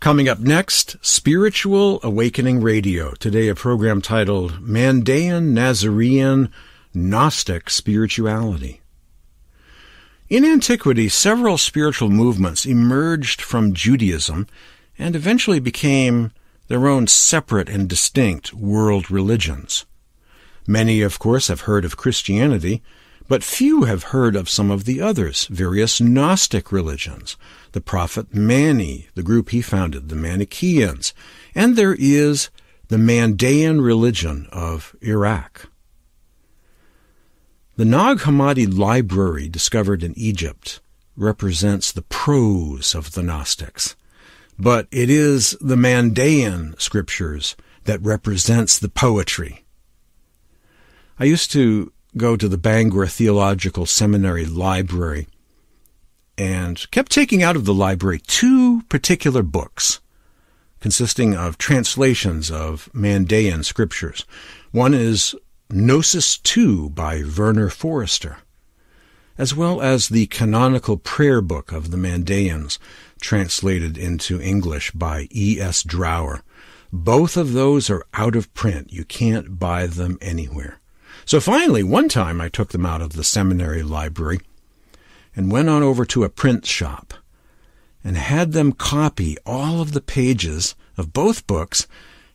Coming up next, Spiritual Awakening Radio. Today, a program titled Mandaean Nazarene Gnostic Spirituality. In antiquity, several spiritual movements emerged from Judaism and eventually became their own separate and distinct world religions. Many, of course, have heard of Christianity, but few have heard of some of the others, various Gnostic religions, the prophet Mani, the group he founded, the Manichaeans, and there is the Mandaean religion of Iraq. The Nag Hammadi library discovered in Egypt represents the prose of the Gnostics, but it is the Mandaean scriptures that represents the poetry. I used to go to the Bangor Theological Seminary library and kept taking out of the library two particular books consisting of translations of Mandaean scriptures. One is Gnosis II by Werner Foerster, as well as the canonical prayer book of the Mandaeans, translated into English by E.S. Drower. Both of those are out of print. You can't buy them anywhere. So finally, one time I took them out of the seminary library and went on over to a print shop and had them copy all of the pages of both books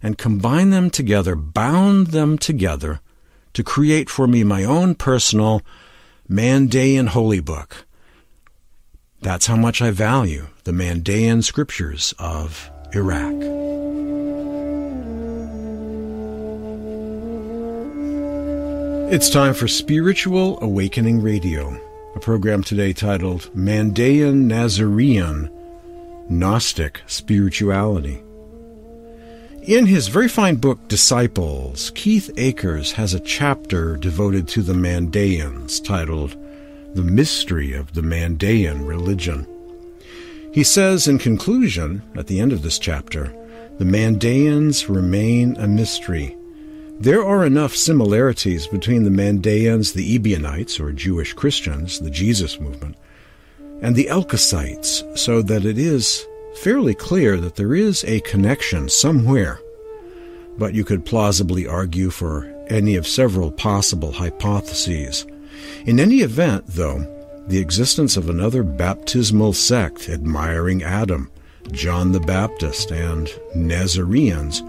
and combine them together, bound them together to create for me my own personal Mandaean holy book. That's how much I value the Mandaean scriptures of Iraq. It's time for Spiritual Awakening Radio, a program today titled Mandaean Nazarene Gnostic Spirituality. In his very fine book, Disciples, Keith Akers has a chapter devoted to the Mandaeans titled The Mystery of the Mandaean Religion. He says in conclusion, at the end of this chapter, the Mandaeans remain a mystery there are enough similarities between the Mandaeans, the Ebionites, or Jewish Christians, the Jesus movement, and the Elkosites, so that it is fairly clear that there is a connection somewhere. But you could plausibly argue for any of several possible hypotheses. In any event, though, the existence of another baptismal sect admiring Adam, John the Baptist, and Nazareans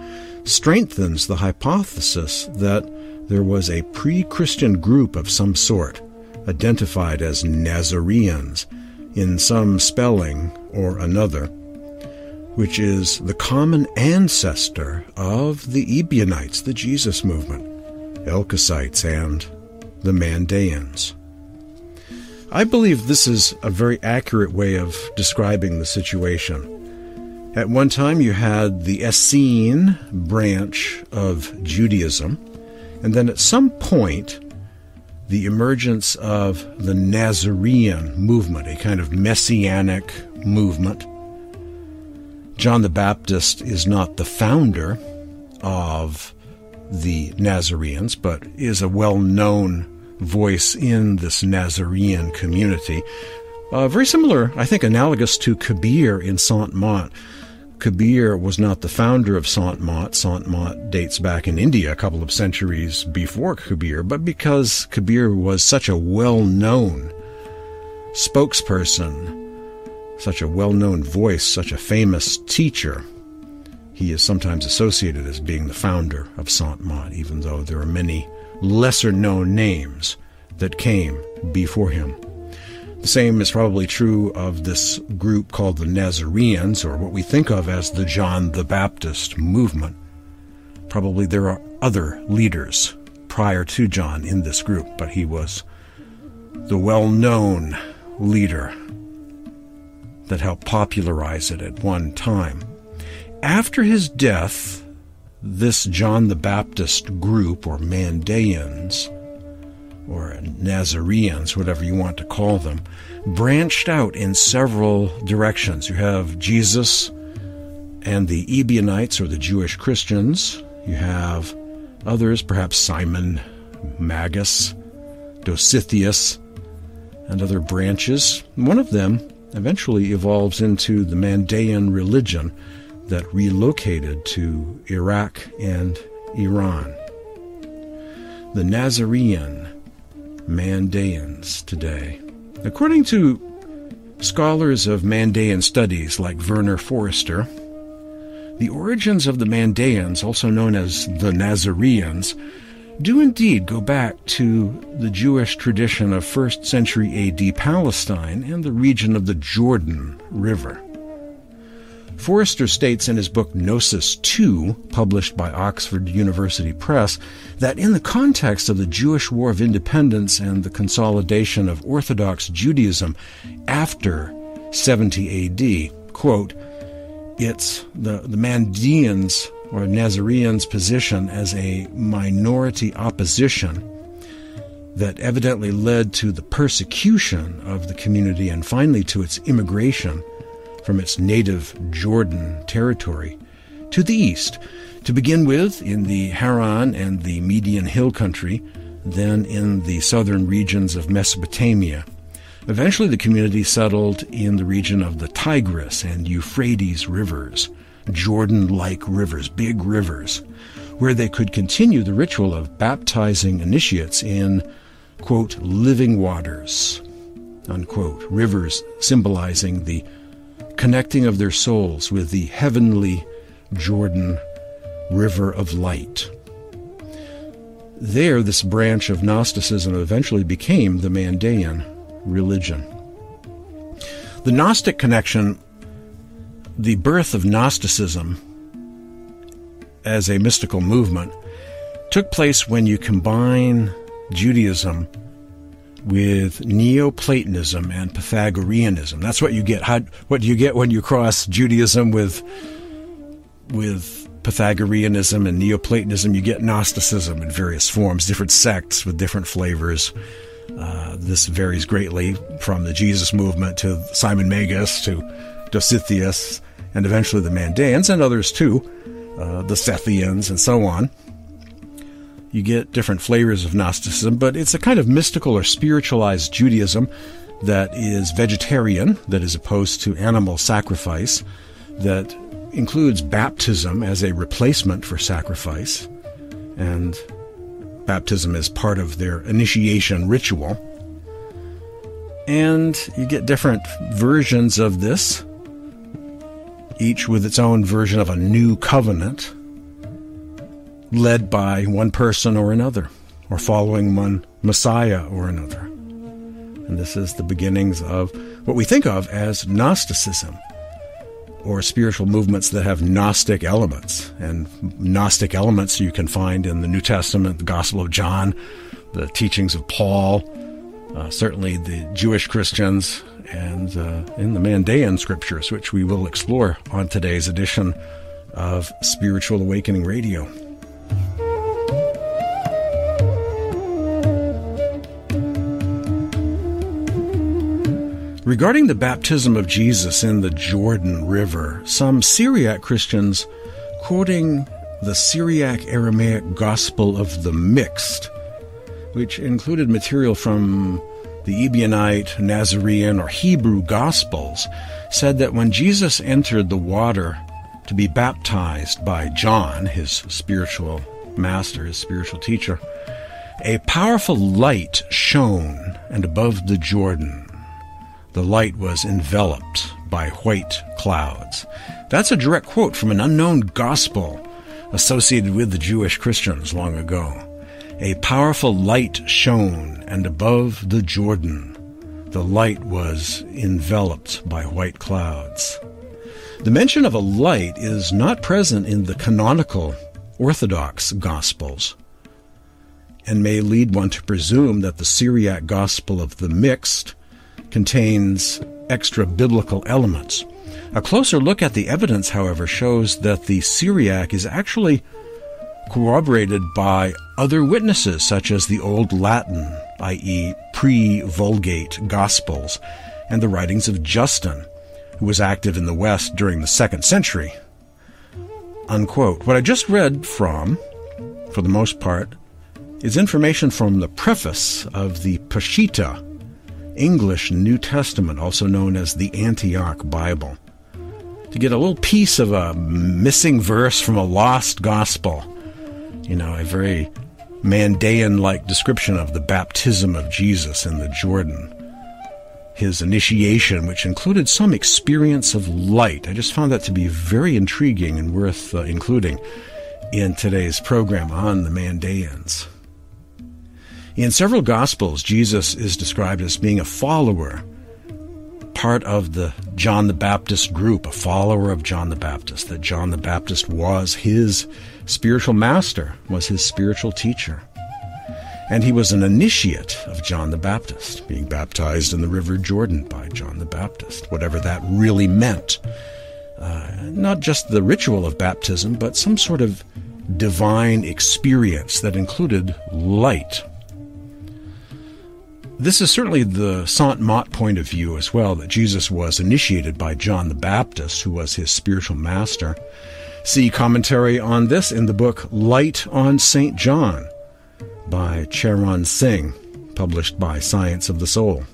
strengthens the hypothesis that there was a pre Christian group of some sort, identified as Nazareans in some spelling or another, which is the common ancestor of the Ebionites, the Jesus movement, Elkosites, and the Mandaeans. I believe this is a very accurate way of describing the situation. At one time, you had the Essene branch of Judaism, and then at some point, the emergence of the Nazarene movement, a kind of messianic movement. John the Baptist is not the founder of the Nazarenes, but is a well known voice in this Nazarene community. Uh, very similar, I think, analogous to Kabir in Sant Mat. Kabir was not the founder of Sant Mat. Sant Mat dates back in India a couple of centuries before Kabir, but because Kabir was such a well known spokesperson, such a well known voice, such a famous teacher, he is sometimes associated as being the founder of Sant Mat, even though there are many lesser known names that came before him. The same is probably true of this group called the Nazarenes, or what we think of as the John the Baptist movement. Probably there are other leaders prior to John in this group, but he was the well known leader that helped popularize it at one time. After his death, this John the Baptist group, or Mandaeans, or Nazareans, whatever you want to call them, branched out in several directions. You have Jesus and the Ebionites, or the Jewish Christians. You have others, perhaps Simon Magus, Dositheus, and other branches. One of them eventually evolves into the Mandaean religion, that relocated to Iraq and Iran. The Nazarene Mandaeans today. According to scholars of Mandaean studies like Werner Foerster, the origins of the Mandaeans, also known as the Nazareans, do indeed go back to the Jewish tradition of 1st century AD Palestine and the region of the Jordan River. Foerster states in his book Gnosis II, published by Oxford University Press, that in the context of the Jewish War of Independence and the consolidation of Orthodox Judaism after 70 AD, quote, it's the, the Mandeans or Nazareans' position as a minority opposition that evidently led to the persecution of the community and finally to its immigration from its native Jordan territory to the east, to begin with in the Haran and the Median Hill Country, then in the southern regions of Mesopotamia. Eventually, the community settled in the region of the Tigris and Euphrates rivers, Jordan like rivers, big rivers, where they could continue the ritual of baptizing initiates in, quote, living waters, unquote, rivers symbolizing the connecting of their souls with the heavenly Jordan river of light. There, this branch of Gnosticism eventually became the Mandaean religion. The Gnostic connection, the birth of Gnosticism as a mystical movement, took place when you combine Judaism with Neoplatonism and Pythagoreanism. That's what you get. How, what do you get when you cross Judaism with with Pythagoreanism and Neoplatonism? You get Gnosticism in various forms, different sects with different flavors. Uh, this varies greatly from the Jesus movement to Simon Magus to Dositheus, and eventually the Mandaeans and others too, uh, the Sethians and so on you get different flavors of Gnosticism, but it's a kind of mystical or spiritualized Judaism that is vegetarian, that is opposed to animal sacrifice, that includes baptism as a replacement for sacrifice, and baptism is part of their initiation ritual. And you get different versions of this, each with its own version of a new covenant led by one person or another, or following one Messiah or another. And this is the beginnings of what we think of as Gnosticism, or spiritual movements that have Gnostic elements. And Gnostic elements you can find in the New Testament, the Gospel of John, the teachings of Paul, uh, certainly the Jewish Christians, and uh, in the Mandaean scriptures, which we will explore on today's edition of Spiritual Awakening Radio. Regarding the baptism of Jesus in the Jordan River, some Syriac Christians, quoting the Syriac Aramaic Gospel of the Mixed, which included material from the Ebionite, Nazarene, or Hebrew Gospels, said that when Jesus entered the water to be baptized by John, his spiritual master, his spiritual teacher, a powerful light shone and above the Jordan the light was enveloped by white clouds. That's a direct quote from an unknown gospel associated with the Jewish Christians long ago. A powerful light shone, and above the Jordan, the light was enveloped by white clouds. The mention of a light is not present in the canonical Orthodox Gospels and may lead one to presume that the Syriac Gospel of the Mixed contains extra biblical elements. A closer look at the evidence, however, shows that the Syriac is actually corroborated by other witnesses, such as the Old Latin, i.e., pre Vulgate Gospels, and the writings of Justin, who was active in the West during the second century. Unquote. What I just read from, for the most part, is information from the preface of the Peshitta, English New Testament, also known as the Antioch Bible. to get a little piece of a missing verse from a lost gospel. You know, a very Mandean like description of the baptism of Jesus in the Jordan. His initiation, which included some experience of light. I just found that to be very intriguing and worth uh, including in today's program on the Mandaeans. In several Gospels, Jesus is described as being a follower, part of the John the Baptist group, a follower of John the Baptist, that John the Baptist was his spiritual master, was his spiritual teacher. And he was an initiate of John the Baptist, being baptized in the River Jordan by John the Baptist, whatever that really meant. Uh, not just the ritual of baptism, but some sort of divine experience that included light. This is certainly the Sant Mat point of view as well, that Jesus was initiated by John the Baptist, who was his spiritual master. See commentary on this in the book Light on St. John by Charan Singh, published by Science of the Soul.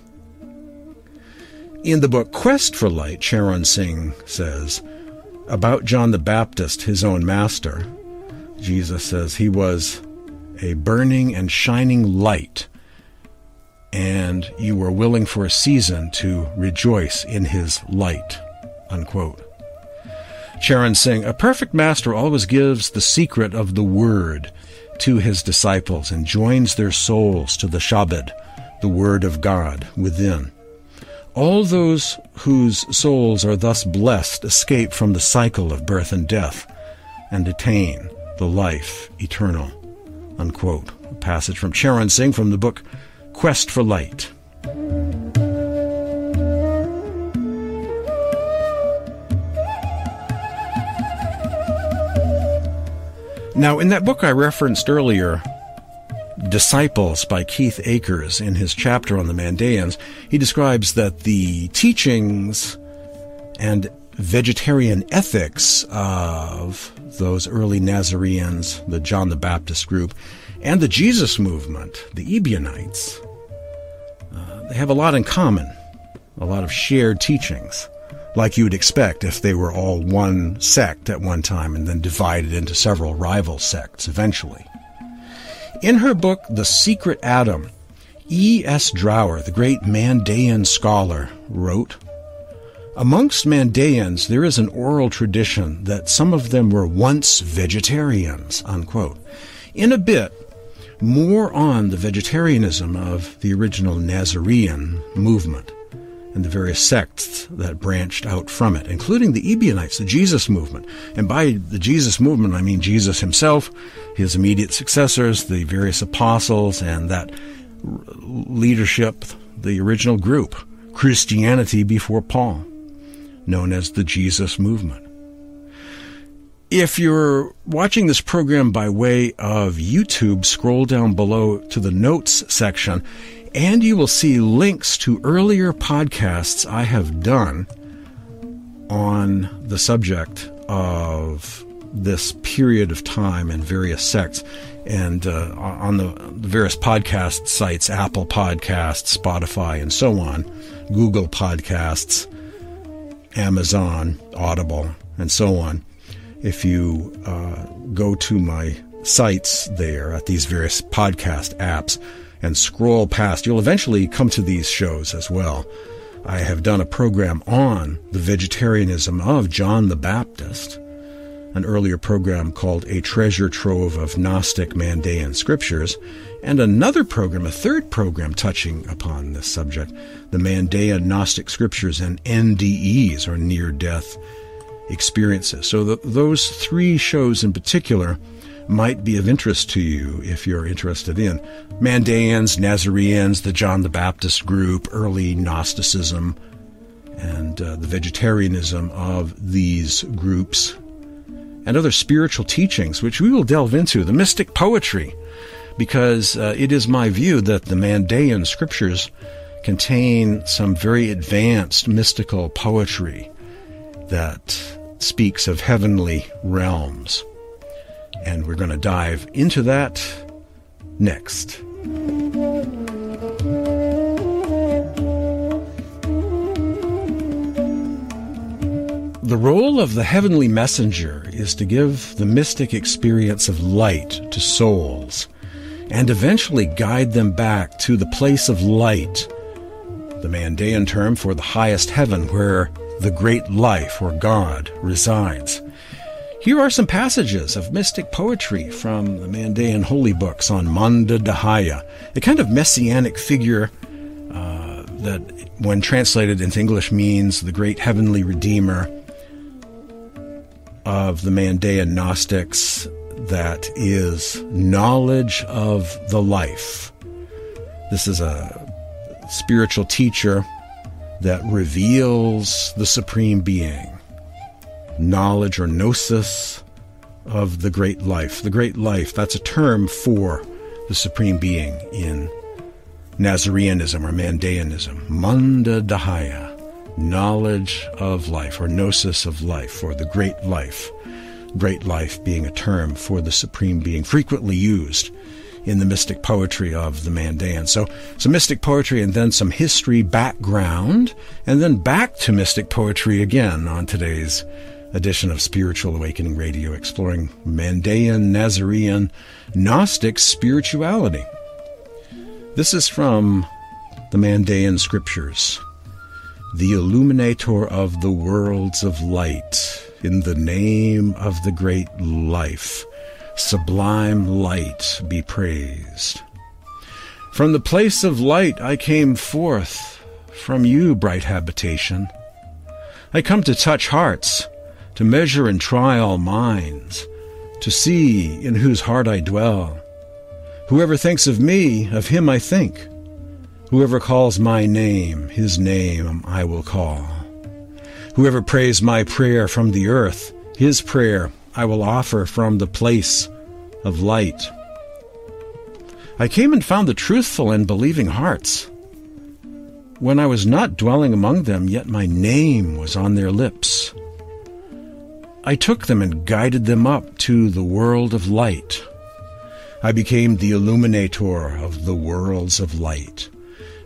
In the book Quest for Light, Charan Singh says, about John the Baptist, his own master, Jesus says he was a burning and shining light and you were willing for a season to rejoice in his light. Unquote. Charan Singh, a perfect master always gives the secret of the word to his disciples and joins their souls to the Shabad, the word of God within. All those whose souls are thus blessed escape from the cycle of birth and death and attain the life eternal. Unquote. A passage from Charan Singh from the book Quest for Light. Now, in that book I referenced earlier, Disciples by Keith Akers, in his chapter on the Mandeans, he describes that the teachings and vegetarian ethics of those early Nazarenes, the John the Baptist group, and the Jesus movement, the Ebionites, uh, they have a lot in common, a lot of shared teachings, like you would expect if they were all one sect at one time and then divided into several rival sects eventually. In her book, The Secret Adam, E.S. Drower, the great Mandean scholar, wrote, Amongst Mandeans, there is an oral tradition that some of them were once vegetarians, unquote. In a bit, more on the vegetarianism of the original Nazarene movement and the various sects that branched out from it, including the Ebionites, the Jesus movement. And by the Jesus movement, I mean Jesus himself, his immediate successors, the various apostles, and that leadership, the original group, Christianity before Paul, known as the Jesus movement. If you're watching this program by way of YouTube, scroll down below to the notes section and you will see links to earlier podcasts I have done on the subject of this period of time and various sects. And uh, on the, various podcast sites, Apple Podcasts, Spotify, and so on, Google Podcasts, Amazon, Audible, and so on if you uh, go to my sites there at these various podcast apps and scroll past, you'll eventually come to these shows as well. I have done a program on the vegetarianism of John the Baptist, an earlier program called A Treasure Trove of Gnostic Mandean Scriptures, and another program, a third program touching upon this subject, the Mandean Gnostic Scriptures and NDEs, or near death experiences. So the, those three shows in particular might be of interest to you if you're interested in Mandeans, Nazareans, the John the Baptist group, early Gnosticism, and uh, the vegetarianism of these groups, and other spiritual teachings, which we will delve into, the mystic poetry, because uh, it is my view that the Mandaean scriptures contain some very advanced mystical poetry that speaks of heavenly realms. And we're going to dive into that next. The role of the heavenly messenger is to give the mystic experience of light to souls and eventually guide them back to the place of light, the Mandaean term for the highest heaven where the great life or God resides. Here are some passages of mystic poetry from the Mandaean holy books on Manda Dahaya, a kind of messianic figure uh, that, when translated into English, means the great heavenly redeemer of the Mandaean Gnostics, that is knowledge of the life. This is a spiritual teacher that reveals the Supreme Being knowledge or gnosis of the great life. The great life, that's a term for the Supreme Being in Nazareanism or Mandaeanism. Manda Dahaya, knowledge of life or gnosis of life or the great life. Great life being a term for the Supreme Being, frequently used in the mystic poetry of the Mandaean. So, some mystic poetry and then some history background, and then back to mystic poetry again on today's edition of Spiritual Awakening Radio, exploring Mandaean, Nazarene, Gnostic spirituality. This is from the Mandaean scriptures. The illuminator of the worlds of light, in the name of the great life, sublime light be praised. From the place of light I came forth, from you, bright habitation. I come to touch hearts, to measure and try all minds, to see in whose heart I dwell. Whoever thinks of me, of him I think. Whoever calls my name, his name I will call. Whoever prays my prayer from the earth, his prayer I will offer from the place of light. I came and found the truthful and believing hearts. When I was not dwelling among them, yet my name was on their lips. I took them and guided them up to the world of light. I became the illuminator of the worlds of light.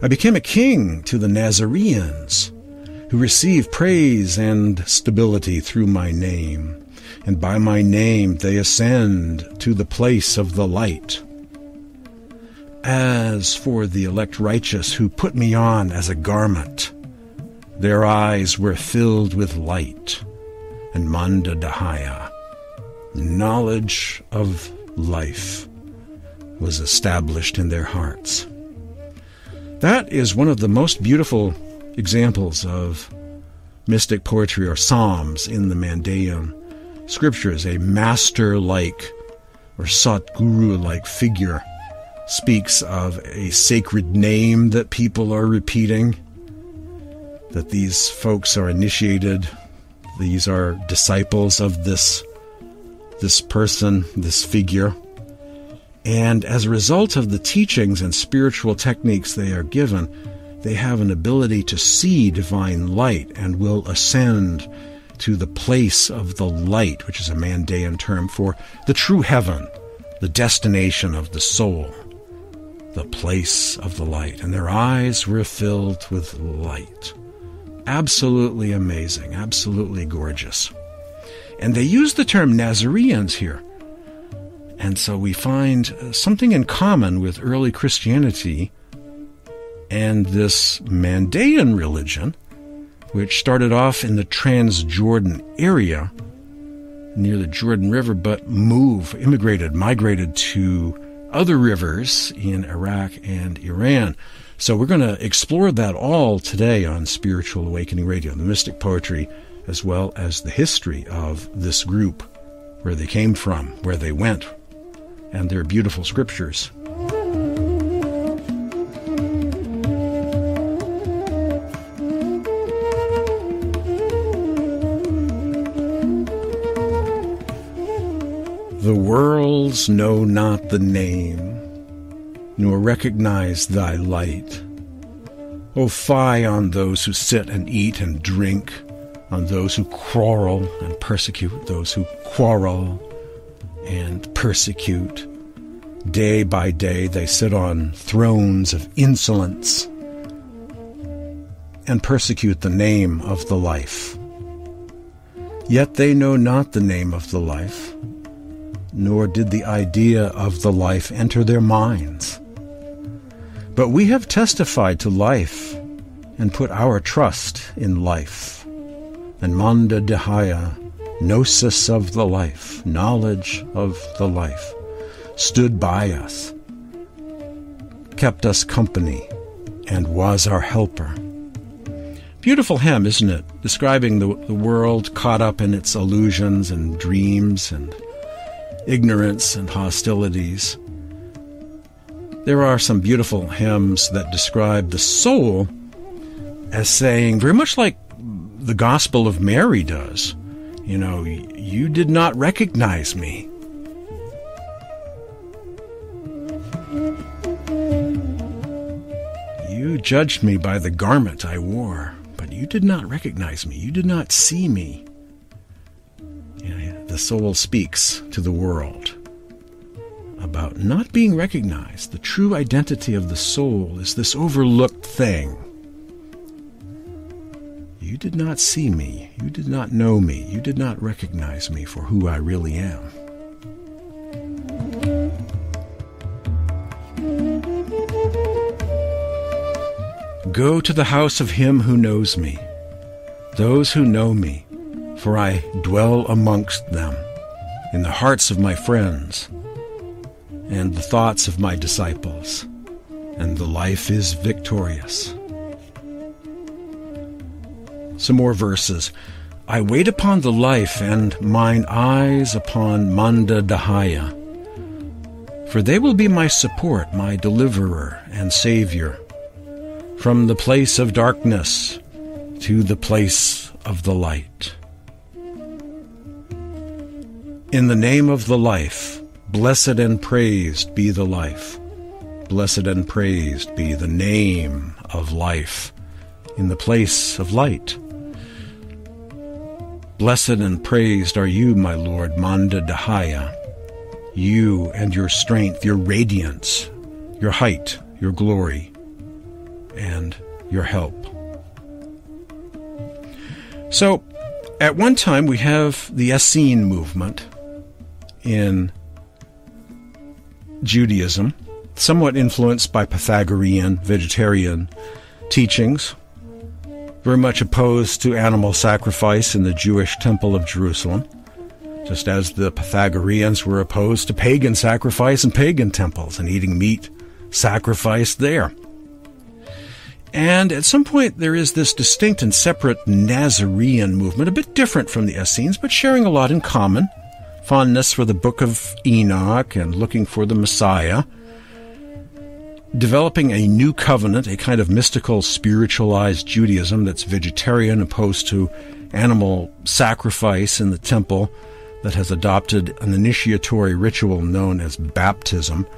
I became a king to the Nazareans, who receive praise and stability through my name, and by my name they ascend to the place of the light. As for the elect righteous who put me on as a garment, their eyes were filled with light and Manda Dahaya. Knowledge of life was established in their hearts. That is one of the most beautiful examples of mystic poetry or psalms in the Mandaean scriptures. A master like or Satguru like figure speaks of a sacred name that people are repeating, that these folks are initiated these are disciples of this this person, this figure. And as a result of the teachings and spiritual techniques they are given, they have an ability to see divine light and will ascend to the place of the light, which is a Mandaean term for the true heaven, the destination of the soul, the place of the light. And their eyes were filled with light absolutely amazing, absolutely gorgeous. And they use the term Nazareans here. And so we find uh, something in common with early Christianity and this Mandaean religion, which started off in the Transjordan area near the Jordan River, but moved, immigrated, migrated to other rivers in Iraq and Iran. So we're going to explore that all today on Spiritual Awakening Radio, the mystic poetry, as well as the history of this group, where they came from, where they went, and their beautiful scriptures. The worlds know not the name nor recognize thy light. O fie on those who sit and eat and drink, on those who quarrel and persecute, those who quarrel and persecute. Day by day they sit on thrones of insolence and persecute the name of the life. Yet they know not the name of the life, nor did the idea of the life enter their minds. But we have testified to life and put our trust in life. And Manda Dihaya, gnosis of the life, knowledge of the life, stood by us, kept us company, and was our helper. Beautiful hymn, isn't it? Describing the, the world caught up in its illusions and dreams and ignorance and hostilities. There are some beautiful hymns that describe the soul as saying, very much like the Gospel of Mary does, you know, you did not recognize me. You judged me by the garment I wore. But you did not recognize me. You did not see me. the soul speaks to the world about not being recognized. The true identity of the soul is this overlooked thing. You did not see me. You did not know me. You did not recognize me for who I really am. Go to the house of him who knows me, those who know me, for I dwell amongst them, in the hearts of my friends, and the thoughts of my disciples, and the life is victorious. Some more verses. I wait upon the life, and mine eyes upon Manda Dahaya. For they will be my support, my deliverer and Savior from the place of darkness to the place of the light. In the name of the life, blessed and praised be the life. Blessed and praised be the name of life in the place of light. Blessed and praised are you, my Lord, Manda Dahaya, you and your strength, your radiance, your height, your glory, and your help. So, at one time, we have the Essene movement in Judaism, somewhat influenced by Pythagorean, vegetarian teachings, very much opposed to animal sacrifice in the Jewish Temple of Jerusalem, just as the Pythagoreans were opposed to pagan sacrifice in pagan temples and eating meat sacrificed there. And at some point, there is this distinct and separate Nazarene movement, a bit different from the Essenes, but sharing a lot in common. Fondness for the Book of Enoch and looking for the Messiah. Developing a new covenant, a kind of mystical, spiritualized Judaism that's vegetarian, opposed to animal sacrifice in the temple, that has adopted an initiatory ritual known as baptism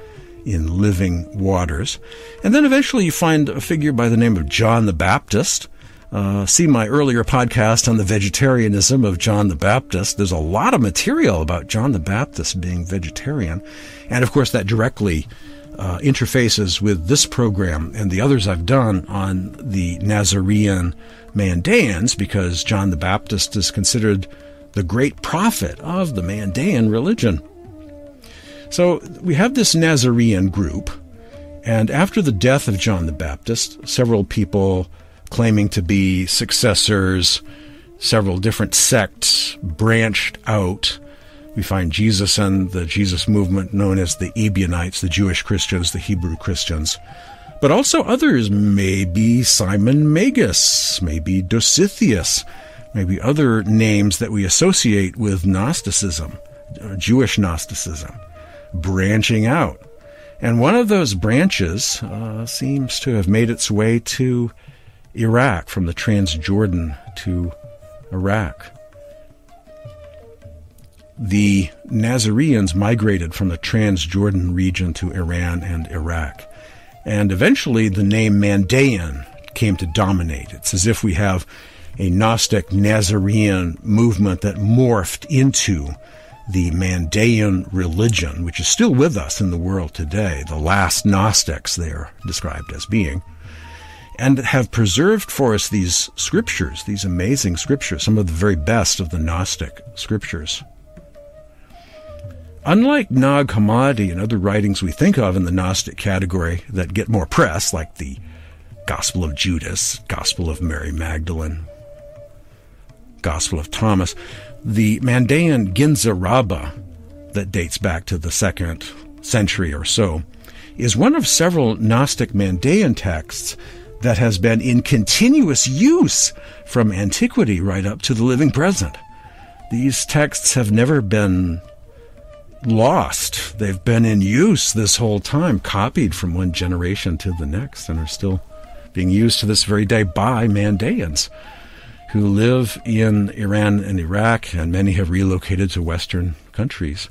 in living waters. And then eventually you find a figure by the name of John the Baptist. Uh, see my earlier podcast on the vegetarianism of John the Baptist. There's a lot of material about John the Baptist being vegetarian. And of course, that directly uh, interfaces with this program and the others I've done on the Nazarene Mandaeans because John the Baptist is considered the great prophet of the Mandaean religion. So we have this Nazarene group, and after the death of John the Baptist, several people claiming to be successors, several different sects branched out. We find Jesus and the Jesus movement known as the Ebionites, the Jewish Christians, the Hebrew Christians. But also others, maybe Simon Magus, maybe Dositheus, maybe other names that we associate with Gnosticism, Jewish Gnosticism branching out. And one of those branches uh, seems to have made its way to Iraq, from the Transjordan to Iraq. The Nazareans migrated from the Transjordan region to Iran and Iraq. And eventually the name Mandaean came to dominate. It's as if we have a Gnostic Nazarene movement that morphed into the Mandaean religion, which is still with us in the world today, the last Gnostics they're described as being. And have preserved for us these scriptures, these amazing scriptures, some of the very best of the Gnostic scriptures. Unlike Nag Hammadi and other writings we think of in the Gnostic category that get more press, like the Gospel of Judas, Gospel of Mary Magdalene, Gospel of Thomas, the Mandaean Ginza Rabbah, that dates back to the second century or so, is one of several Gnostic Mandaean texts that has been in continuous use from antiquity right up to the living present. These texts have never been lost. They've been in use this whole time, copied from one generation to the next, and are still being used to this very day by Mandaeans who live in Iran and Iraq, and many have relocated to Western countries.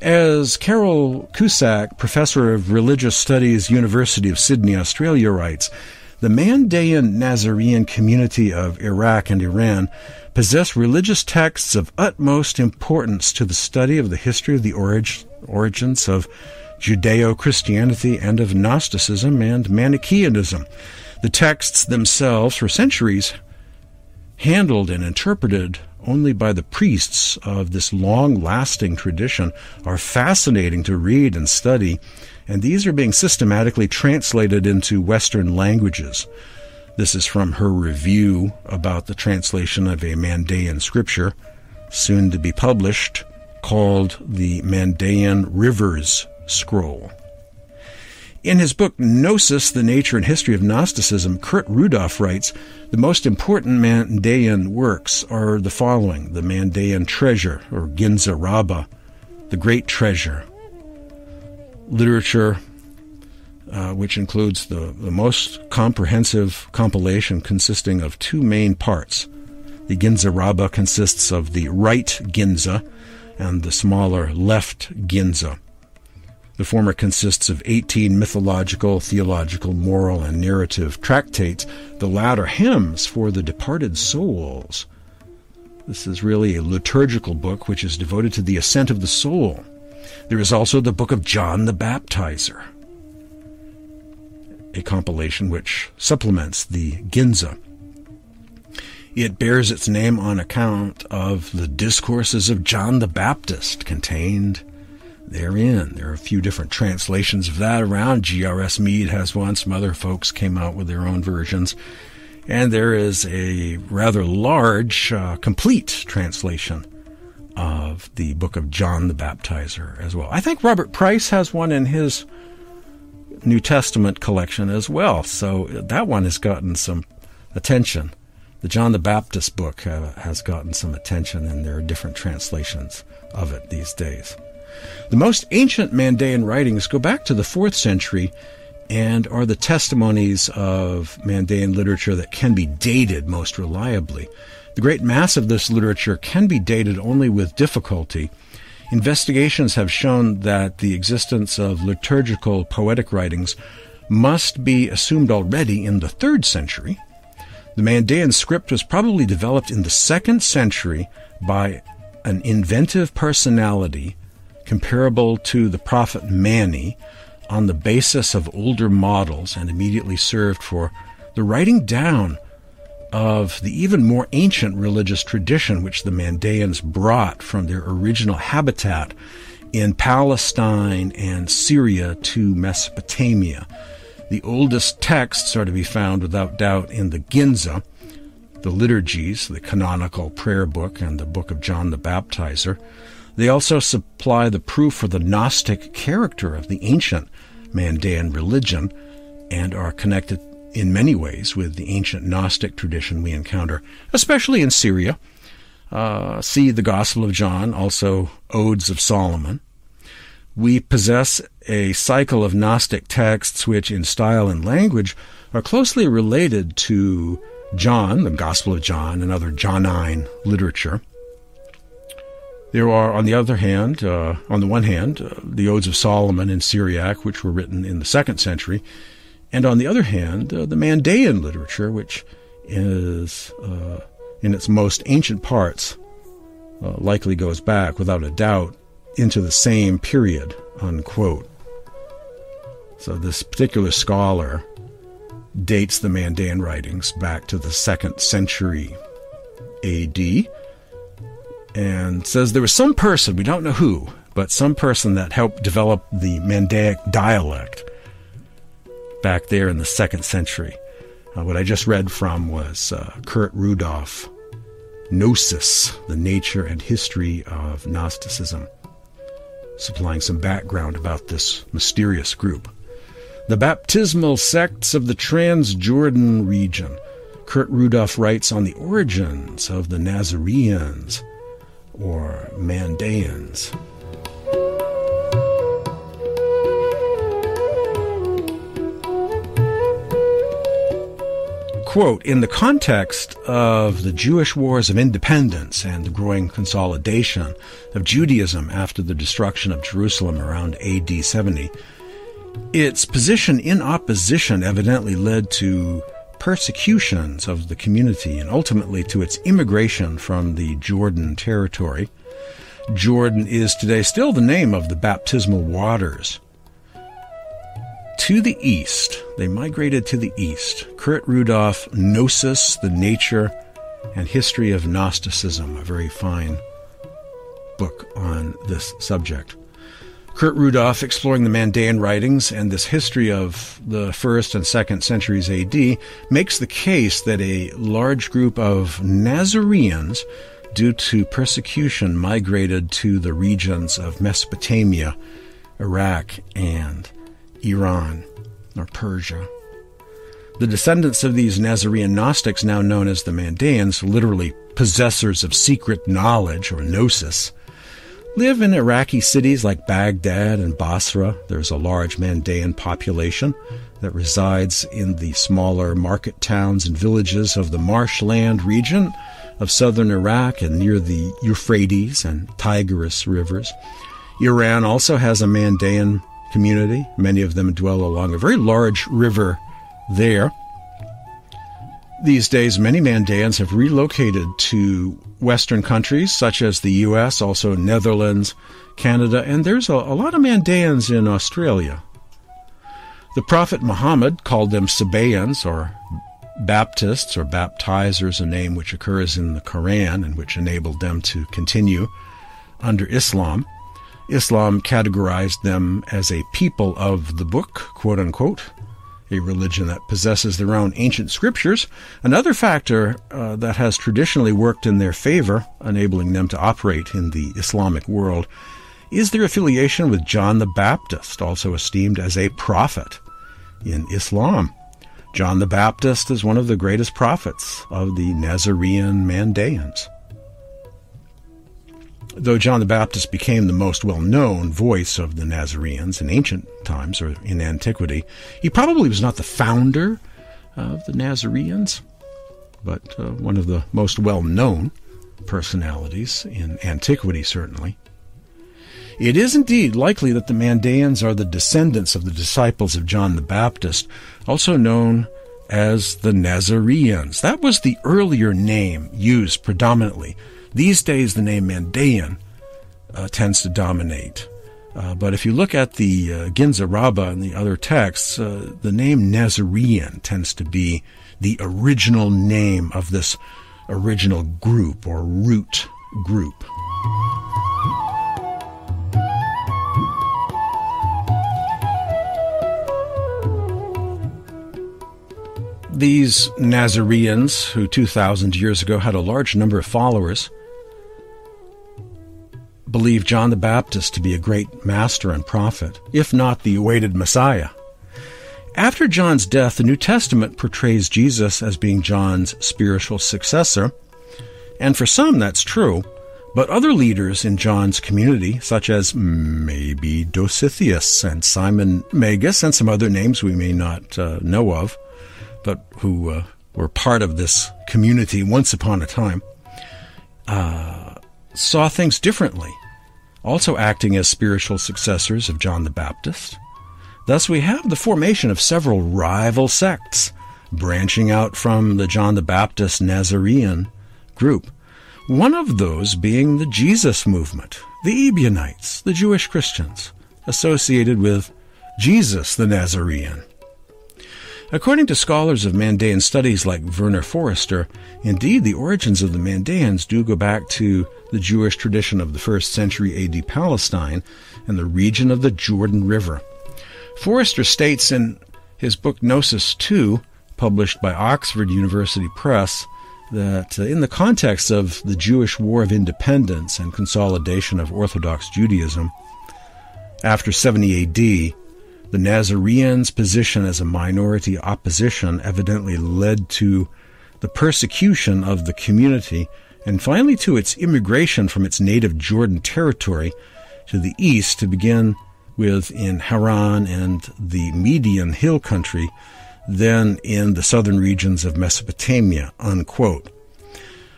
As Carole Cusack, professor of religious studies, University of Sydney, Australia, writes, the Mandaean Nazarene community of Iraq and Iran possess religious texts of utmost importance to the study of the history of the orig- origins of Judeo Christianity and of Gnosticism and Manichaeanism. The texts themselves, for centuries, handled and interpreted only by the priests of this long lasting tradition, are fascinating to read and study, and these are being systematically translated into Western languages. This is from her review about the translation of a Mandaean scripture, soon to be published, called the Mandaean Rivers Scroll. In his book Gnosis, The Nature and History of Gnosticism, Kurt Rudolph writes, the most important Mandaean works are the following, the Mandaean Treasure, or Ginza Rabbah, the Great Treasure, literature, uh, which includes the, the most comprehensive compilation consisting of two main parts. The Ginza Rabbah consists of the right Ginza and the smaller left Ginza. The former consists of 18 mythological, theological, moral, and narrative tractates, the latter hymns for the departed souls. This is really a liturgical book which is devoted to the ascent of the soul. There is also the book of John the Baptizer, a compilation which supplements the Ginza. It bears its name on account of the discourses of John the Baptist contained therein. There are a few different translations of that around. G.R.S. Mead has one. Some other folks came out with their own versions. And there is a rather large, uh, complete translation of the book of John the Baptizer as well. I think Robert Price has one in his New Testament collection as well. So that one has gotten some attention. The John the Baptist book uh, has gotten some attention, and there are different translations of it these days. The most ancient Mandaean writings go back to the 4th century and are the testimonies of Mandaean literature that can be dated most reliably. The great mass of this literature can be dated only with difficulty. Investigations have shown that the existence of liturgical poetic writings must be assumed already in the 3rd century. The Mandaean script was probably developed in the 2nd century by an inventive personality comparable to the prophet Mani on the basis of older models and immediately served for the writing down of the even more ancient religious tradition which the Mandaeans brought from their original habitat in Palestine and Syria to Mesopotamia. The oldest texts are to be found without doubt in the Ginza, the liturgies, the canonical prayer book, and the book of John the Baptizer. They also supply the proof for the Gnostic character of the ancient Mandaean religion and are connected in many ways with the ancient Gnostic tradition we encounter, especially in Syria. Uh, see the Gospel of John, also Odes of Solomon. We possess a cycle of Gnostic texts which, in style and language, are closely related to John, the Gospel of John, and other Johnine literature. There are, on the other hand, uh, on the one hand, uh, the Odes of Solomon in Syriac, which were written in the second century, and on the other hand, uh, the Mandaean literature, which is, uh, in its most ancient parts, uh, likely goes back, without a doubt, into the same period, unquote. So this particular scholar dates the Mandaean writings back to the second century AD and says there was some person, we don't know who, but some person that helped develop the Mandaic dialect back there in the second century. Uh, what I just read from was uh, Kurt Rudolph, Gnosis, the nature and history of Gnosticism, supplying some background about this mysterious group. The baptismal sects of the Transjordan region. Kurt Rudolph writes on the origins of the Nazareans or Mandaeans. Quote, in the context of the Jewish wars of independence and the growing consolidation of Judaism after the destruction of Jerusalem around AD 70, its position in opposition evidently led to persecutions of the community and ultimately to its immigration from the Jordan territory. Jordan is today still the name of the baptismal waters to the east. They migrated to the east. Kurt Rudolph, Gnosis, the Nature and History of Gnosticism, a very fine book on this subject. Kurt Rudolph, exploring the Mandaean writings and this history of the first and second centuries AD, makes the case that a large group of Nazareans, due to persecution, migrated to the regions of Mesopotamia, Iraq, and Iran, or Persia. The descendants of these Nazarene Gnostics, now known as the Mandaeans, literally possessors of secret knowledge or gnosis, live in Iraqi cities like Baghdad and Basra. There's a large Mandaean population that resides in the smaller market towns and villages of the marshland region of southern Iraq and near the Euphrates and Tigris rivers. Iran also has a Mandaean community. Many of them dwell along a very large river there. These days, many Mandaeans have relocated to Western countries such as the U.S., also Netherlands, Canada, and there's a, a lot of Mandaeans in Australia. The Prophet Muhammad called them Sabaeans or Baptists or baptizers, a name which occurs in the Quran and which enabled them to continue under Islam. Islam categorized them as a people of the book, quote unquote, a religion that possesses their own ancient scriptures. Another factor uh, that has traditionally worked in their favor, enabling them to operate in the Islamic world, is their affiliation with John the Baptist, also esteemed as a prophet in Islam. John the Baptist is one of the greatest prophets of the Nazarene Mandaeans. Though John the Baptist became the most well known voice of the Nazarenes in ancient times or in antiquity, he probably was not the founder of the Nazarenes, but uh, one of the most well known personalities in antiquity, certainly. It is indeed likely that the Mandaeans are the descendants of the disciples of John the Baptist, also known as the Nazareans. That was the earlier name used predominantly these days, the name Mandaean uh, tends to dominate. Uh, but if you look at the uh, Ginza Rabbah and the other texts, uh, the name Nazarene tends to be the original name of this original group or root group. These Nazareans, who 2,000 years ago had a large number of followers, believe John the Baptist to be a great master and prophet, if not the awaited Messiah. After John's death, the New Testament portrays Jesus as being John's spiritual successor, and for some that's true, but other leaders in John's community, such as maybe Dositheus and Simon Magus and some other names we may not uh, know of, but who uh, were part of this community once upon a time, uh, saw things differently also acting as spiritual successors of John the Baptist. Thus, we have the formation of several rival sects branching out from the John the Baptist Nazarene group. One of those being the Jesus movement, the Ebionites, the Jewish Christians, associated with Jesus the Nazarene. According to scholars of Mandaean studies like Werner Foerster, indeed the origins of the Mandaeans do go back to the Jewish tradition of the first century AD Palestine and the region of the Jordan River. Foerster states in his book Gnosis II, published by Oxford University Press, that in the context of the Jewish War of Independence and consolidation of Orthodox Judaism, after 70 AD, the Nazareans' position as a minority opposition evidently led to the persecution of the community and finally to its immigration from its native Jordan territory to the east to begin with in Haran and the Median hill country, then in the southern regions of Mesopotamia. Unquote.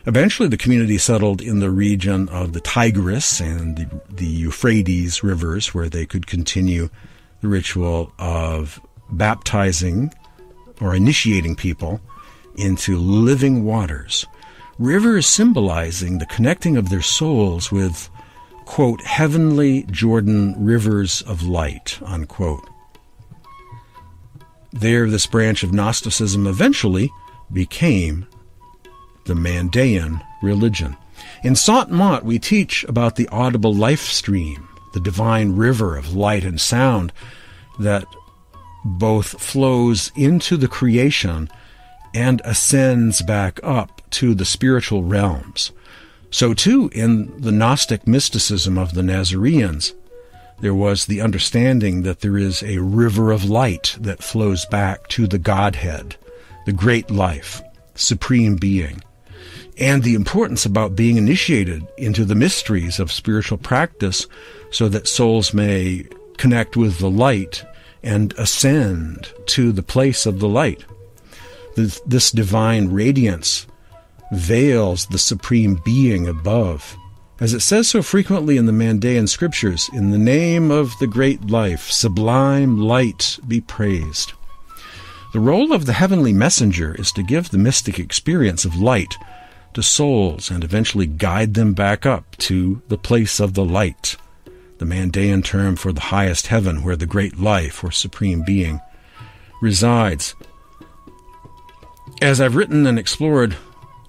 Eventually, the community settled in the region of the Tigris and the, the Euphrates rivers, where they could continue the ritual of baptizing or initiating people into living waters. Rivers symbolizing the connecting of their souls with, quote, heavenly Jordan rivers of light, unquote. There, this branch of Gnosticism eventually became the Mandaean religion. In Sant Mat, we teach about the audible life stream, the divine river of light and sound that both flows into the creation and ascends back up to the spiritual realms. So, too, in the Gnostic mysticism of the Nazareans, there was the understanding that there is a river of light that flows back to the Godhead, the great life, supreme being and the importance about being initiated into the mysteries of spiritual practice so that souls may connect with the light and ascend to the place of the light. This, divine radiance veils the supreme being above. As it says so frequently in the Mandaean scriptures, in the name of the great life, sublime light be praised. The role of the heavenly messenger is to give the mystic experience of light to souls and eventually guide them back up to the place of the light, the Mandaean term for the highest heaven where the great life or supreme being resides. As I've written and explored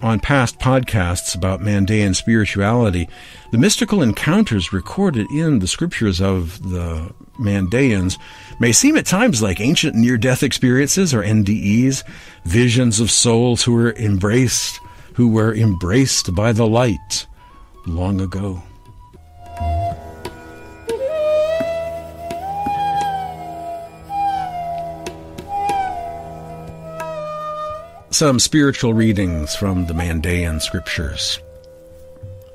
on past podcasts about Mandaean spirituality, the mystical encounters recorded in the scriptures of the Mandaeans may seem at times like ancient near death experiences or NDEs, visions of souls who were embraced who were embraced by the light long ago. Some spiritual readings from the Mandaean scriptures.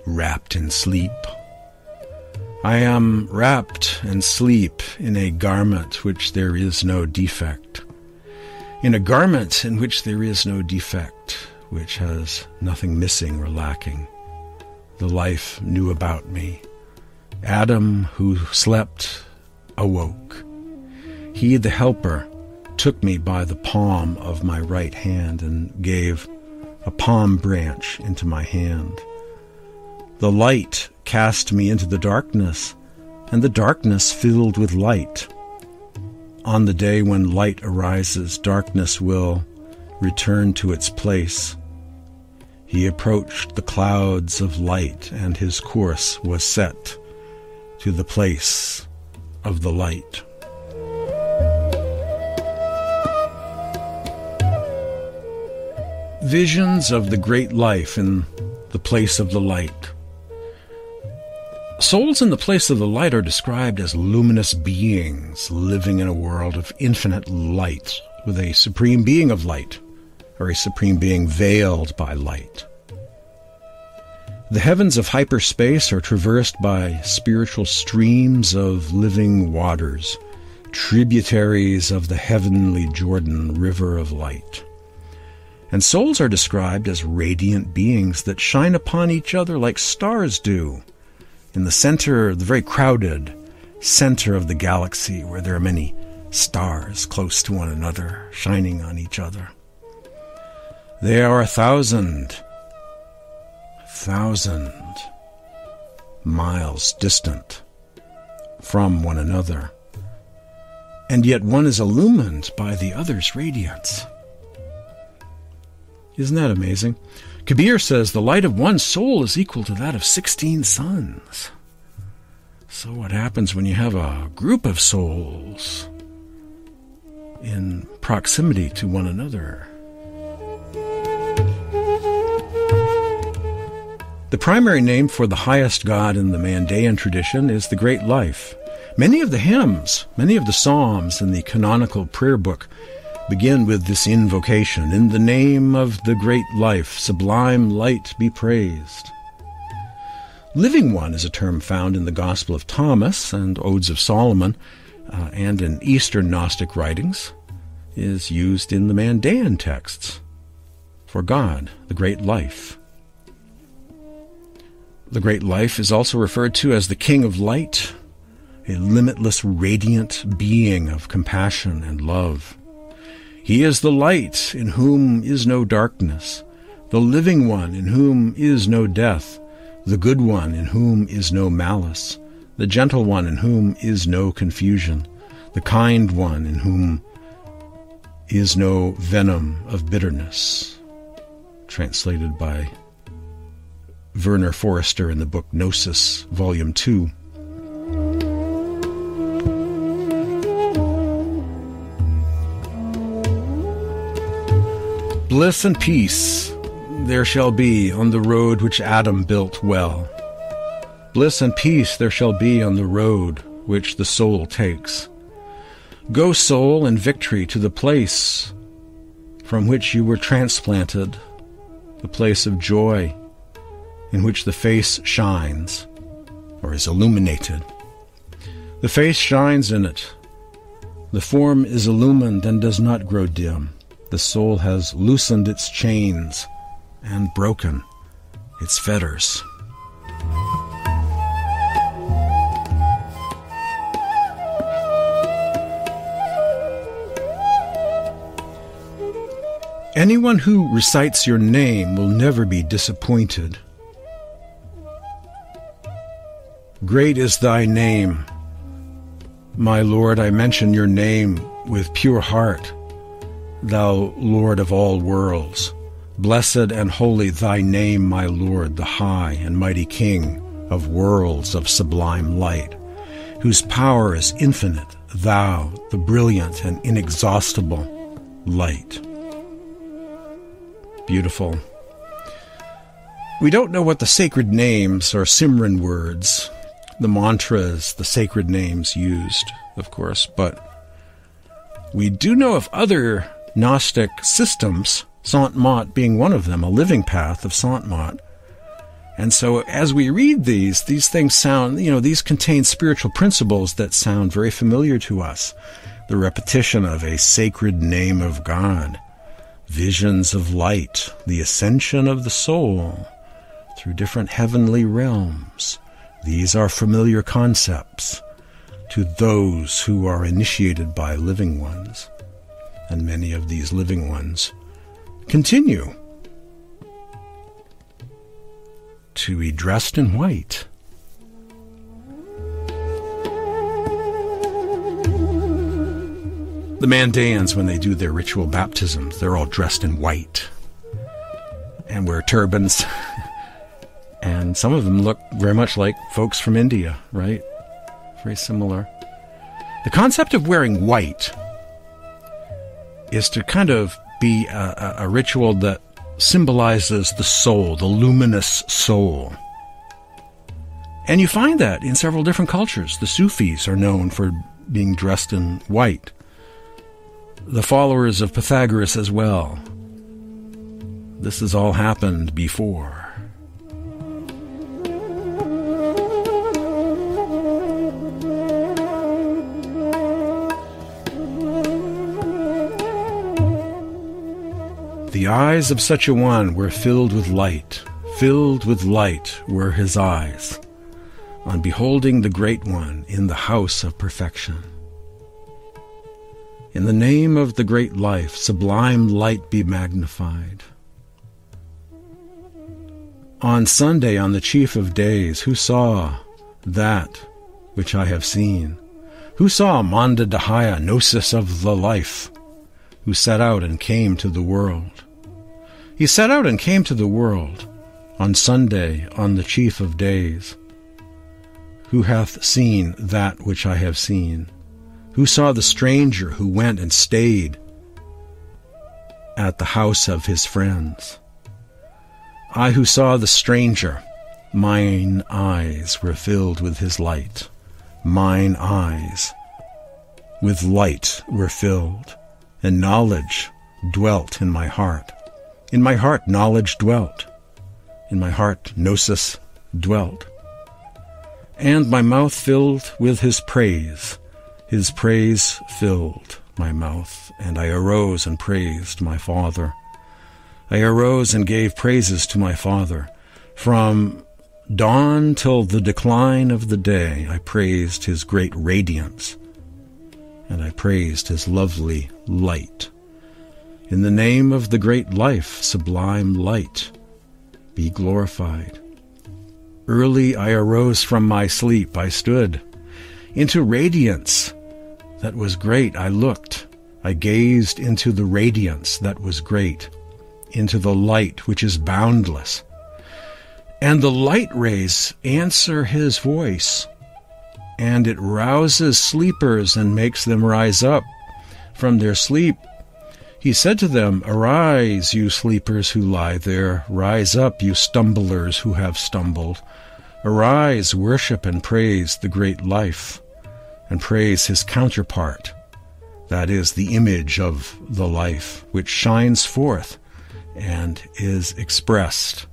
Wrapped in sleep. I am wrapped in sleep in a garment which there is no defect. In a garment in which there is no defect which has nothing missing or lacking. The life knew about me. Adam, who slept, awoke. He, the helper, took me by the palm of my right hand and gave a palm branch into my hand. The light cast me into the darkness, and the darkness filled with light. On the day when light arises, darkness will return to its place. He approached the clouds of light, and his course was set to the place of the light. Visions of the great life in the place of the light. Souls in the place of the light are described as luminous beings living in a world of infinite light with a supreme being of light or a supreme being veiled by light. The heavens of hyperspace are traversed by spiritual streams of living waters, tributaries of the heavenly Jordan river of light. And souls are described as radiant beings that shine upon each other like stars do, in the center, the very crowded center of the galaxy where there are many stars close to one another, shining on each other. There are a thousand, thousand miles distant from one another. and yet one is illumined by the other's radiance. Isn't that amazing? Kabir says the light of one soul is equal to that of 16 suns. So, what happens when you have a group of souls in proximity to one another? The primary name for the highest god in the Mandaean tradition is the Great Life. Many of the hymns, many of the psalms in the canonical prayer book begin with this invocation In the name of the Great Life, sublime light be praised. Living One is a term found in the Gospel of Thomas and Odes of Solomon uh, and in Eastern Gnostic writings, is used in the Mandaean texts for God, the Great Life. The great life is also referred to as the King of Light, a limitless, radiant being of compassion and love. He is the light in whom is no darkness, the living one in whom is no death, the good one in whom is no malice, the gentle one in whom is no confusion, the kind one in whom is no venom of bitterness. Translated by Werner Foerster in the book Gnosis, Volume 2. Bliss and peace there shall be on the road which Adam built well. Bliss and peace there shall be on the road which the soul takes. Go, soul, in victory to the place from which you were transplanted, the place of joy in which the face shines or is illuminated. The face shines in it. The form is illumined and does not grow dim. The soul has loosened its chains and broken its fetters. Anyone who recites your name will never be disappointed. Great is thy name. My Lord, I mention your name with pure heart, thou Lord of all worlds. Blessed and holy thy name, my Lord, the high and mighty King of worlds of sublime light, whose power is infinite, thou, the brilliant and inexhaustible light. Beautiful. We don't know what the sacred names or Simran words the mantras, the sacred names used, of course, but we do know of other Gnostic systems, Sant Mat being one of them, a living path of Sant Mat. And so as we read these, these things sound, you know, these contain spiritual principles that sound very familiar to us. The repetition of a sacred name of God, visions of light, the ascension of the soul through different heavenly realms, these are familiar concepts to those who are initiated by living ones, and many of these living ones continue to be dressed in white. The Mandaeans, when they do their ritual baptisms, they're all dressed in white and wear turbans. And some of them look very much like folks from India, right? Very similar. The concept of wearing white is to kind of be a, a, a ritual that symbolizes the soul, the luminous soul. And you find that in several different cultures. The Sufis are known for being dressed in white. The followers of Pythagoras as well. This has all happened before. The eyes of such a one were filled with light, filled with light were his eyes, on beholding the Great One in the house of perfection. In the name of the great life, sublime light be magnified. On Sunday, on the chief of days, who saw that which I have seen? Who saw Manda Dahaya, gnosis of the life, who set out and came to the world? He set out and came to the world on Sunday, on the chief of days. Who hath seen that which I have seen? Who saw the stranger who went and stayed at the house of his friends? I who saw the stranger, mine eyes were filled with his light. Mine eyes with light were filled, and knowledge dwelt in my heart. In my heart knowledge dwelt. In my heart gnosis dwelt and my mouth filled with his praise. His praise filled my mouth, and I arose and praised my Father. I arose and gave praises to my Father. From dawn till the decline of the day, I praised his great radiance, and I praised his lovely light. In the name of the great life, sublime light, be glorified. Early I arose from my sleep. I stood. Into radiance that was great I looked. I gazed into the radiance that was great, into the light which is boundless. And the light rays answer his voice, and it rouses sleepers and makes them rise up from their sleep. He said to them, Arise, you sleepers who lie there, rise up, you stumblers who have stumbled. Arise, worship and praise the great life, and praise his counterpart, that is, the image of the life, which shines forth and is expressed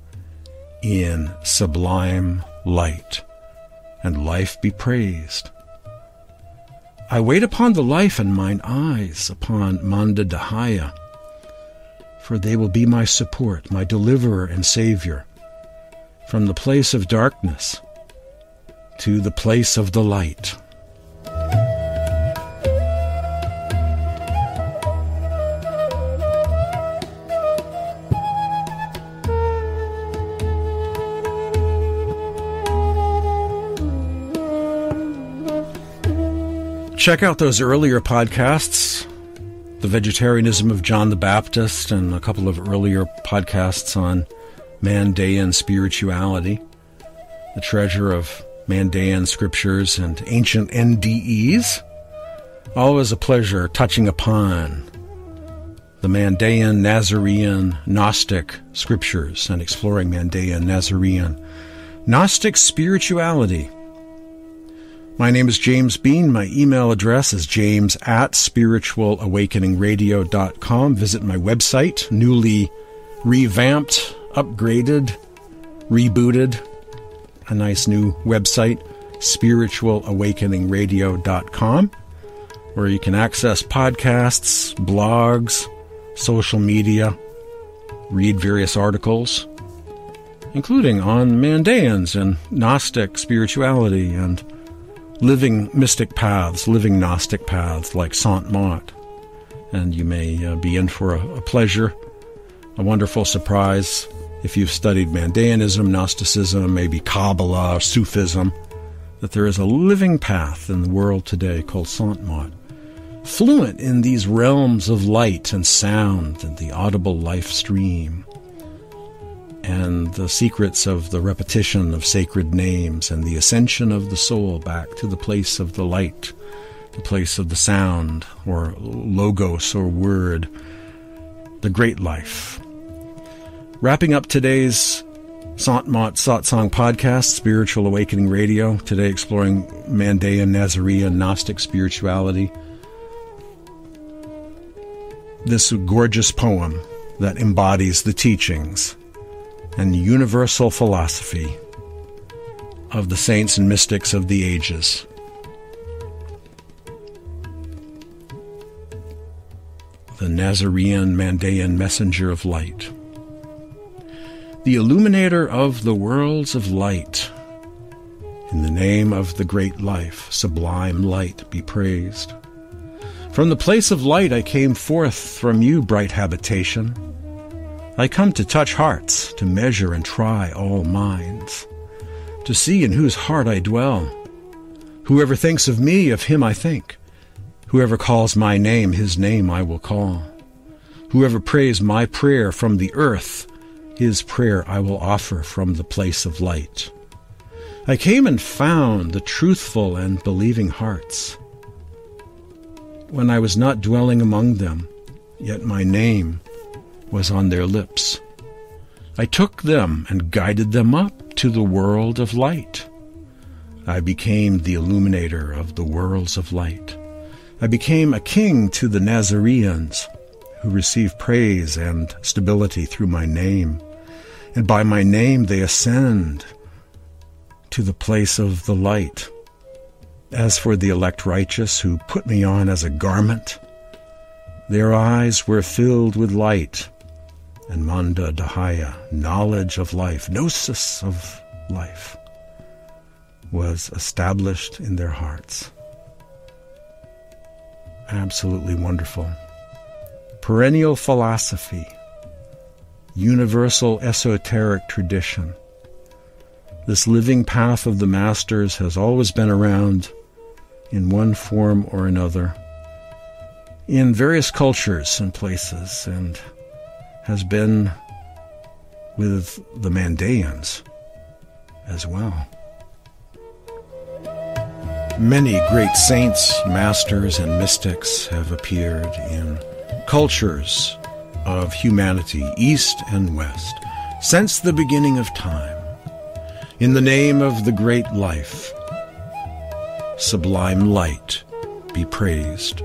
in sublime light. And life be praised. I wait upon the life and mine eyes upon Manda Dahaya, for they will be my support, my deliverer and savior from the place of darkness to the place of the light. Check out those earlier podcasts The Vegetarianism of John the Baptist, and a couple of earlier podcasts on Mandaean spirituality, the treasure of Mandaean scriptures and ancient NDEs. Always a pleasure touching upon the Mandaean, Nazarene, Gnostic scriptures and exploring Mandaean, Nazarene, Gnostic spirituality. My name is James Bean. My email address is james at spiritualawakeningradio.com. Visit my website, newly revamped upgraded, rebooted, a nice new website, spiritualawakeningradio.com, where you can access podcasts, blogs, social media, read various articles, including on Mandaeans and Gnostic spirituality and living mystic paths, living Gnostic paths like Sant Mat. And you may uh, be in for a, a pleasure, a wonderful surprise if you've studied Mandaeanism, Gnosticism, maybe Kabbalah, or Sufism, that there is a living path in the world today called Sant Mat, fluent in these realms of light and sound and the audible life stream, and the secrets of the repetition of sacred names and the ascension of the soul back to the place of the light, the place of the sound, or logos or word, the great life Wrapping up today's Sant Mat Satsang podcast, Spiritual Awakening Radio, today exploring Mandaean, Nazarene, Gnostic spirituality. This gorgeous poem that embodies the teachings and universal philosophy of the saints and mystics of the ages. The Nazarene Mandaean messenger of light the illuminator of the worlds of light. In the name of the great life, sublime light, be praised. From the place of light I came forth from you, bright habitation. I come to touch hearts, to measure and try all minds, to see in whose heart I dwell, Whoever thinks of me, of him I think. Whoever calls my name, his name I will call. Whoever prays my prayer from the earth, his prayer I will offer from the place of light. I came and found the truthful and believing hearts. When I was not dwelling among them, yet my name was on their lips. I took them and guided them up to the world of light. I became the illuminator of the worlds of light. I became a king to the Nazareans, who receive praise and stability through my name and by my name they ascend to the place of the light. As for the elect righteous who put me on as a garment, their eyes were filled with light, and manda dahaya, knowledge of life, gnosis of life, was established in their hearts. Absolutely wonderful. Perennial philosophy universal esoteric tradition. This living path of the masters has always been around in one form or another in various cultures and places and has been with the Mandaeans as well. Many great saints, masters, and mystics have appeared in cultures of humanity, east and west, since the beginning of time, in the name of the great life. Sublime light be praised.